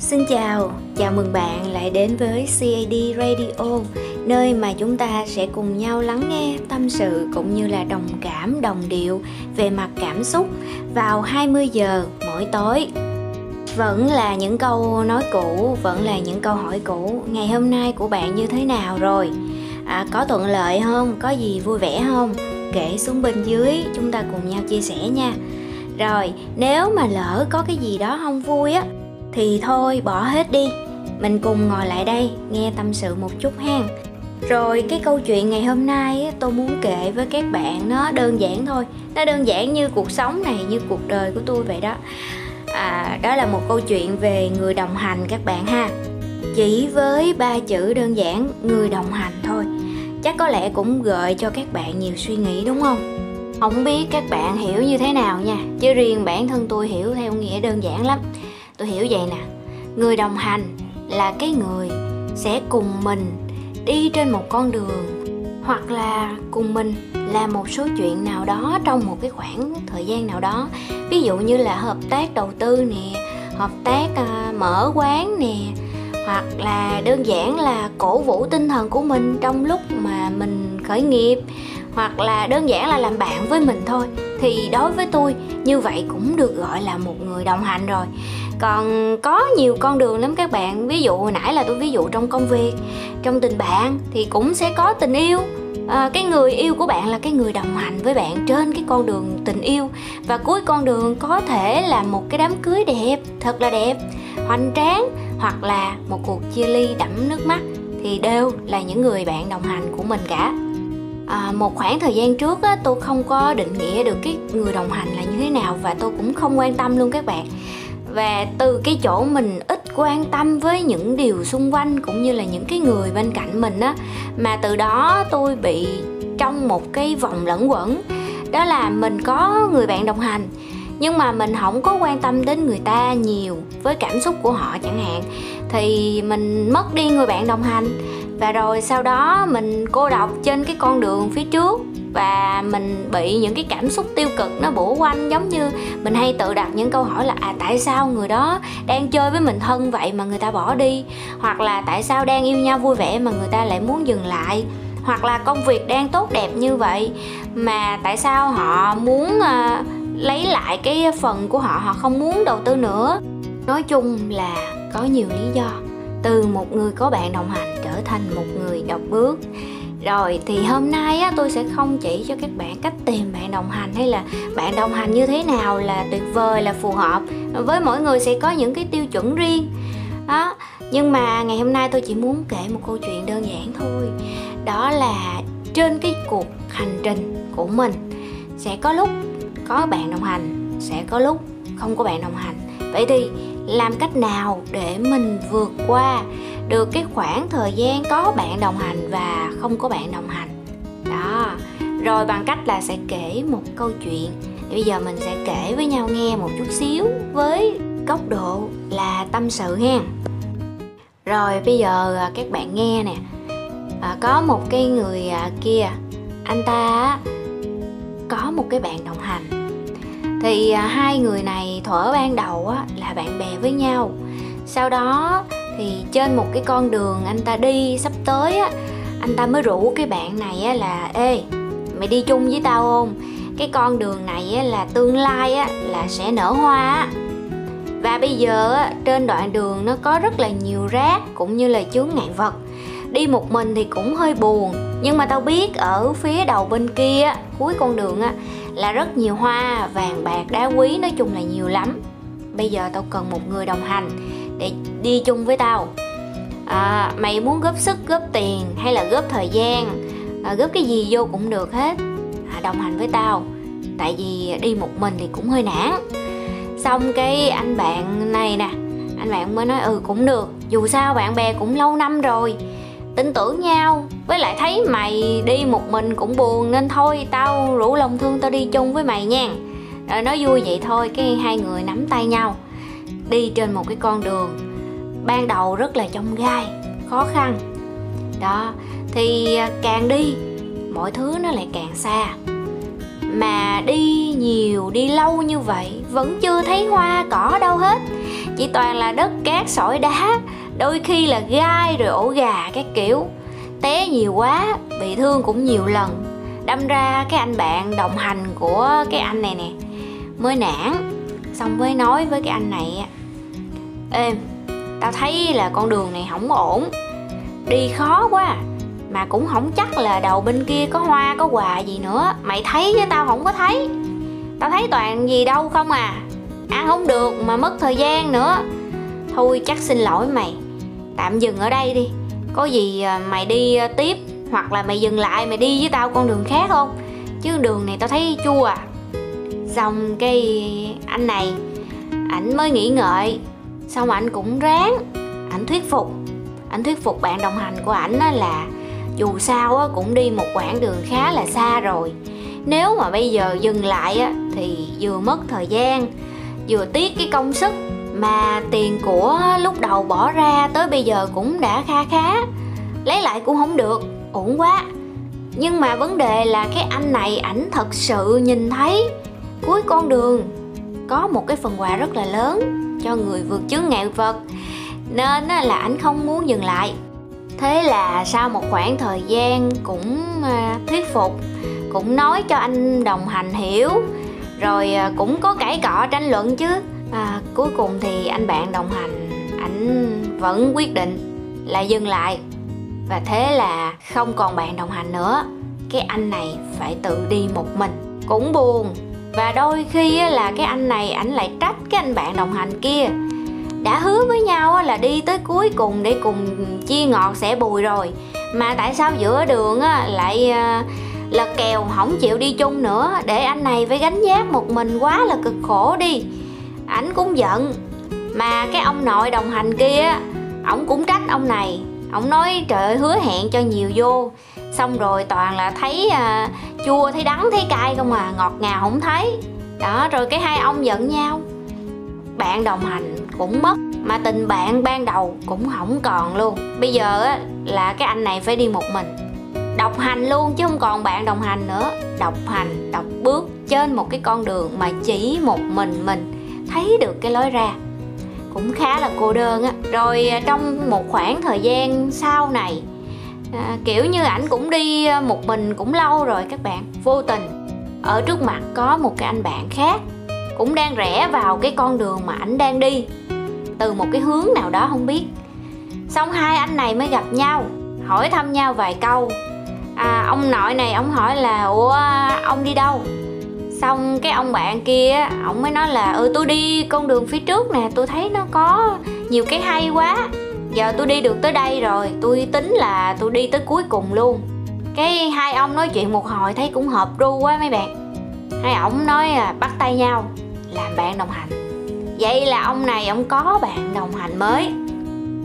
Xin chào, chào mừng bạn lại đến với CAD Radio, nơi mà chúng ta sẽ cùng nhau lắng nghe tâm sự cũng như là đồng cảm, đồng điệu về mặt cảm xúc vào 20 giờ mỗi tối. Vẫn là những câu nói cũ, vẫn là những câu hỏi cũ. Ngày hôm nay của bạn như thế nào rồi? À, có thuận lợi không? Có gì vui vẻ không? Kể xuống bên dưới, chúng ta cùng nhau chia sẻ nha. Rồi, nếu mà lỡ có cái gì đó không vui á thì thôi bỏ hết đi. Mình cùng ngồi lại đây nghe tâm sự một chút ha rồi cái câu chuyện ngày hôm nay tôi muốn kể với các bạn nó đơn giản thôi. Nó đơn giản như cuộc sống này như cuộc đời của tôi vậy đó. À, đó là một câu chuyện về người đồng hành các bạn ha. Chỉ với ba chữ đơn giản người đồng hành thôi. Chắc có lẽ cũng gợi cho các bạn nhiều suy nghĩ đúng không? Không biết các bạn hiểu như thế nào nha. Chứ riêng bản thân tôi hiểu theo nghĩa đơn giản lắm tôi hiểu vậy nè. Người đồng hành là cái người sẽ cùng mình đi trên một con đường hoặc là cùng mình làm một số chuyện nào đó trong một cái khoảng thời gian nào đó. Ví dụ như là hợp tác đầu tư nè hợp tác uh, mở quán nè hoặc là đơn giản là cổ vũ tinh thần của mình trong lúc mà mình khởi nghiệp hoặc là đơn giản là làm bạn với mình thôi. Thì đối với tôi như vậy cũng được gọi là một người đồng hành rồi còn có nhiều con đường lắm các bạn. Ví dụ hồi nãy là tôi ví dụ trong công việc trong tình bạn thì cũng sẽ có tình yêu. À, cái người yêu của bạn là cái người đồng hành với bạn trên cái con đường tình yêu. Và cuối con đường có thể là một cái đám cưới đẹp thật là đẹp hoành tráng hoặc là một cuộc chia ly đẫm nước mắt thì đều là những người bạn đồng hành của mình cả. À, một khoảng thời gian trước á, tôi không có định nghĩa được cái người đồng hành là như thế nào và tôi cũng không quan tâm luôn các bạn và từ cái chỗ mình ít quan tâm với những điều xung quanh cũng như là những cái người bên cạnh mình á, mà từ đó tôi bị trong một cái vòng lẫn quẩn. Đó là mình có người bạn đồng hành, nhưng mà mình không có quan tâm đến người ta nhiều với cảm xúc của họ chẳng hạn. Thì mình mất đi người bạn đồng hành và rồi sau đó mình cô độc trên cái con đường phía trước và mình bị những cái cảm xúc tiêu cực nó bủa quanh giống như mình hay tự đặt những câu hỏi là à tại sao người đó đang chơi với mình thân vậy mà người ta bỏ đi? Hoặc là tại sao đang yêu nhau vui vẻ mà người ta lại muốn dừng lại? Hoặc là công việc đang tốt đẹp như vậy mà tại sao họ muốn uh, lấy lại cái phần của họ họ không muốn đầu tư nữa? Nói chung là có nhiều lý do. Từ một người có bạn đồng hành trở thành một người độc bước. Rồi thì hôm nay á, tôi sẽ không chỉ cho các bạn cách tìm bạn đồng hành hay là bạn đồng hành như thế nào là tuyệt vời là phù hợp. Với mỗi người sẽ có những cái tiêu chuẩn riêng. Đó nhưng mà ngày hôm nay tôi chỉ muốn kể một câu chuyện đơn giản thôi. Đó là trên cái cuộc hành trình của mình sẽ có lúc có bạn đồng hành sẽ có lúc không có bạn đồng hành. Vậy thì làm cách nào để mình vượt qua được cái khoảng thời gian có bạn đồng hành và không có bạn đồng hành. Đó. Rồi bằng cách là sẽ kể một câu chuyện. Bây giờ mình sẽ kể với nhau nghe một chút xíu với góc độ là tâm sự ha. Rồi bây giờ à, các bạn nghe nè. À, có một cái người à, kia anh ta có một cái bạn đồng hành. Thì à, hai người này thuở ban đầu á, là bạn bè với nhau. Sau đó thì trên một cái con đường anh ta đi sắp tới á anh ta mới rủ cái bạn này á là ê mày đi chung với tao không? Cái con đường này á là tương lai á là sẽ nở hoa á. Và bây giờ á, trên đoạn đường nó có rất là nhiều rác cũng như là chướng ngại vật. Đi một mình thì cũng hơi buồn nhưng mà tao biết ở phía đầu bên kia cuối con đường á là rất nhiều hoa vàng bạc đá quý nói chung là nhiều lắm. Bây giờ tao cần một người đồng hành để đi chung với tao. À, mày muốn góp sức góp tiền hay là góp thời gian? À, góp cái gì vô cũng được hết. À, đồng hành với tao. Tại vì đi một mình thì cũng hơi nản. Xong cái anh bạn này nè anh bạn mới nói ừ cũng được. Dù sao bạn bè cũng lâu năm rồi. Tin tưởng nhau. Với lại thấy mày đi một mình cũng buồn nên thôi tao rủ lòng thương tao đi chung với mày nha. Rồi nói vui vậy thôi cái hai người nắm tay nhau đi trên một cái con đường ban đầu rất là trong gai, khó khăn. Đó, thì à, càng đi, mọi thứ nó lại càng xa. Mà đi nhiều, đi lâu như vậy, vẫn chưa thấy hoa cỏ đâu hết. Chỉ toàn là đất cát, sỏi đá, đôi khi là gai rồi ổ gà các kiểu. Té nhiều quá, bị thương cũng nhiều lần. Đâm ra cái anh bạn đồng hành của cái anh này nè, mới nản xong mới nói với cái anh này ê, tao thấy là con đường này không ổn. Đi khó quá, mà cũng không chắc là đầu bên kia có hoa, có quà gì nữa. Mày thấy chứ, tao không có thấy. Tao thấy toàn gì đâu không à. Ăn không được mà mất thời gian nữa. Thôi, chắc xin lỗi mày. Tạm dừng ở đây đi. Có gì à, mày đi à, tiếp, hoặc là mày dừng lại mày đi với tao con đường khác không? Chứ đường này tao thấy chua à xong cái anh này, ảnh mới nghĩ ngợi. Xong ảnh cũng ráng, ảnh thuyết phục. Ảnh thuyết phục bạn đồng hành của ảnh là dù sao cũng đi một quãng đường khá là xa rồi. Nếu mà bây giờ dừng lại thì vừa mất thời gian, vừa tiếc cái công sức mà tiền của lúc đầu bỏ ra tới bây giờ cũng đã kha khá, lấy lại cũng không được uổng quá. Nhưng mà vấn đề là cái anh này ảnh thật sự nhìn thấy cuối con đường. Có một cái phần quà rất là lớn cho người vượt chướng ngại vật nên là ảnh không muốn dừng lại. Thế là sau một khoảng thời gian cũng à, thuyết phục cũng nói cho anh đồng hành hiểu rồi à, cũng có cãi cọ tranh luận chứ. À, cuối cùng thì anh bạn đồng hành ảnh vẫn quyết định là dừng lại. Và thế là không còn bạn đồng hành nữa. Cái anh này phải tự đi một mình. Cũng buồn và đôi khi là cái anh này ảnh lại trách cái anh bạn đồng hành kia. Đã hứa với nhau là đi tới cuối cùng để cùng chia ngọt sẻ bùi rồi. Mà tại sao giữa đường lại ờ, lật kèo không chịu đi chung nữa? Để anh này phải gánh vác một mình quá là cực khổ đi. Ảnh cũng giận. Mà cái ông nội đồng hành kia ổng cũng trách ông này. Ổng nói trời ơi hứa hẹn cho nhiều vô. Xong rồi toàn là thấy à, chua, thấy đắng, thấy cay không à ngọt ngào không thấy. Đó, rồi cái hai ông giận nhau. Bạn đồng hành cũng mất, mà tình bạn ban đầu cũng không còn luôn. Bây giờ á, là cái anh này phải đi một mình. Độc hành luôn, chứ không còn bạn đồng hành nữa. Độc hành, độc bước trên một cái con đường mà chỉ một mình mình thấy được cái lối ra. Cũng khá là cô đơn á. Rồi à, trong một khoảng thời gian sau này à, kiểu như ảnh cũng đi ờ, một mình cũng lâu rồi các bạn. Vô tình ở trước mặt có một cái anh bạn khác cũng đang rẽ vào cái con đường mà ảnh đang đi từ một cái hướng nào đó không biết. Xong hai anh này mới gặp nhau hỏi thăm nhau vài câu. À, ông nội này ông hỏi là ủa ông đi đâu? Xong cái ông bạn kia ông mới nói là ừ tôi đi con đường phía trước nè tôi thấy nó có nhiều cái hay quá giờ tôi đi được tới đây rồi, tôi tính là tôi đi tới cuối cùng luôn. Cái hai ông nói chuyện một hồi thấy cũng hợp ru quá mấy bạn. Hai ổng nói là bắt tay nhau, làm bạn đồng hành. Vậy là ông này ông có bạn đồng hành mới.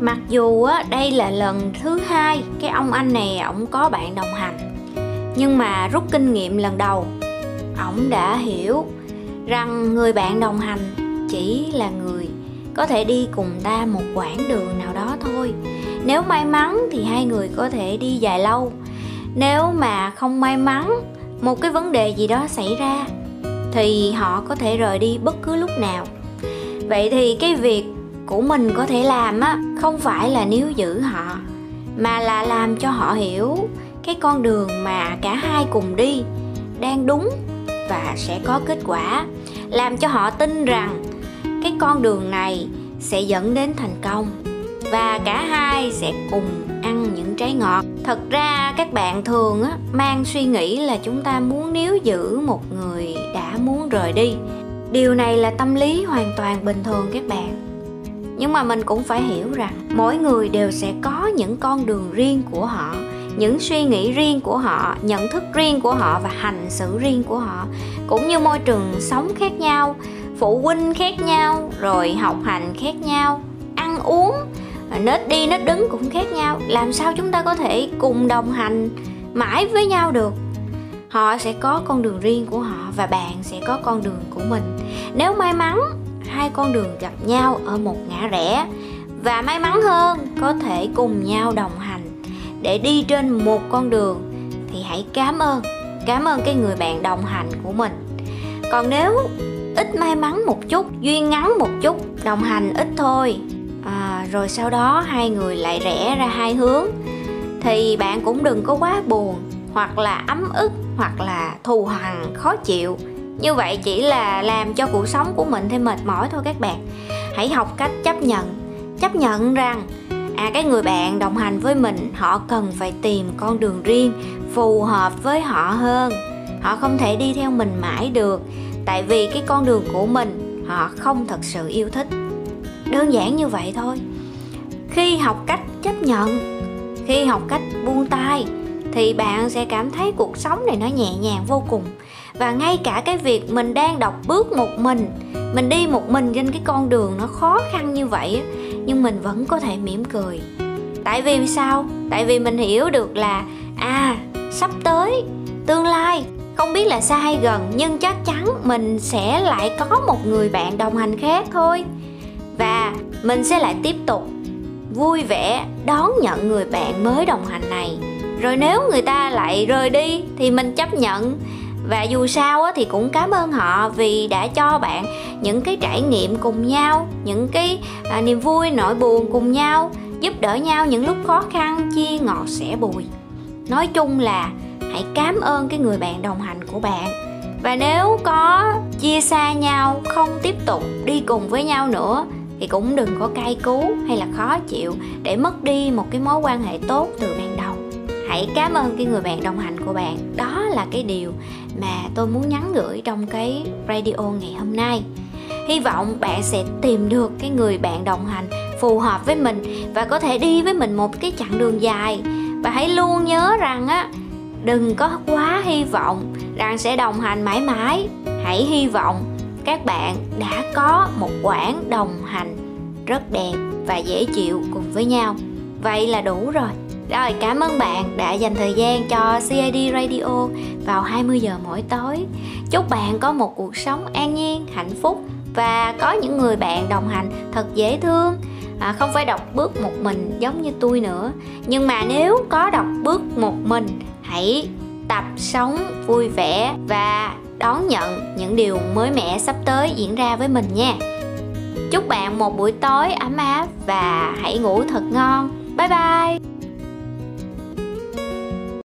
Mặc dù, á, đây là lần thứ hai cái ông anh này ổng có bạn đồng hành, nhưng mà rút kinh nghiệm lần đầu, ổng đã hiểu rằng người bạn đồng hành chỉ là người có thể đi cùng ta một quãng đường nào đó thôi. Nếu may mắn thì hai người có thể đi dài lâu. Nếu mà không may mắn, một cái vấn đề gì đó xảy ra, thì họ có thể rời đi bất cứ lúc nào. Vậy thì cái việc của mình có thể làm á, không phải là níu giữ họ, mà là làm cho họ hiểu cái con đường mà cả hai cùng đi đang đúng và sẽ có kết quả. Làm cho họ tin rằng cái con đường này sẽ dẫn đến thành công và cả hai sẽ cùng ăn những trái ngọt. Thật ra các bạn thường á, mang suy nghĩ là chúng ta muốn níu giữ một người đã muốn rời đi. Điều này là tâm lý hoàn toàn bình thường các bạn. Nhưng mà mình cũng phải hiểu rằng mỗi người đều sẽ có những con đường riêng của họ những suy nghĩ riêng của họ nhận thức riêng của họ và hành xử riêng của họ. Cũng như môi trường sống khác nhau phụ huynh khác nhau rồi học hành khác nhau ăn uống nết đi nết đứng cũng khác nhau. Làm sao chúng ta có thể cùng đồng hành mãi với nhau được? Họ sẽ có con đường riêng của họ và bạn sẽ có con đường của mình. Nếu may mắn, hai con đường gặp nhau ở một ngã rẽ. Và may mắn hơn, có thể cùng nhau đồng hành. Để đi trên một con đường, thì hãy cảm ơn. Cảm ơn cái người bạn đồng hành của mình. Còn nếu ít may mắn một chút, duyên ngắn một chút, đồng hành ít thôi à, rồi sau đó hai người lại rẽ ra hai hướng. Thì bạn cũng đừng có quá buồn hoặc là ấm ức hoặc là thù hằn khó chịu. Như vậy chỉ là làm cho cuộc sống của mình thêm mệt mỏi thôi các bạn. Hãy học cách chấp nhận. Chấp nhận rằng à cái người bạn đồng hành với mình họ cần phải tìm con đường riêng phù hợp với họ hơn. Họ không thể đi theo mình mãi được tại vì cái con đường của mình họ không thật sự yêu thích đơn giản như vậy thôi. Khi học cách chấp nhận, khi học cách buông tay, thì bạn sẽ cảm thấy cuộc sống này nó nhẹ nhàng vô cùng. Và ngay cả cái việc mình đang đọc bước một mình mình đi một mình trên cái con đường nó khó khăn như vậy nhưng mình vẫn có thể mỉm cười. Tại vì sao? Tại vì mình hiểu được là à sắp tới, tương lai, không biết là xa hay gần, nhưng chắc chắn mình sẽ lại có một người bạn đồng hành khác thôi và mình sẽ lại tiếp tục vui vẻ đón nhận người bạn mới đồng hành này. Rồi nếu người ta lại rời đi thì mình chấp nhận. Và dù sao thì cũng cảm ơn họ vì đã cho bạn những cái trải nghiệm cùng nhau, những cái à, niềm vui nỗi buồn cùng nhau, giúp đỡ nhau những lúc khó khăn, chia ngọt, sẻ bùi. Nói chung là hãy cảm ơn cái người bạn đồng hành của bạn. Và nếu có chia xa nhau, không tiếp tục đi cùng với nhau nữa thì cũng đừng có cay cú hay là khó chịu để mất đi một cái mối quan hệ tốt từ ban đầu. Hãy cảm ơn cái người bạn đồng hành của bạn. Đó là cái điều mà tôi muốn nhắn gửi trong cái radio ngày hôm nay. Hy vọng bạn sẽ tìm được cái người bạn đồng hành phù hợp với mình và có thể đi với mình một cái chặng đường dài. Và hãy luôn nhớ rằng á, đừng có quá hy vọng rằng sẽ đồng hành mãi mãi. Hãy hy vọng các bạn đã có một quãng đồng hành rất đẹp và dễ chịu cùng với nhau vậy là đủ rồi rồi cảm ơn bạn đã dành thời gian cho CID Radio vào 20 giờ mỗi tối. Chúc bạn có một cuộc sống an nhiên, hạnh phúc và có những người bạn đồng hành thật dễ thương. À, không phải đọc bước một mình giống như tôi nữa. Nhưng mà nếu có đọc bước một mình, hãy tập sống vui vẻ và đón nhận những điều mới mẻ sắp tới diễn ra với mình nha. Chúc bạn một buổi tối ấm áp và hãy ngủ thật ngon. Bye bye.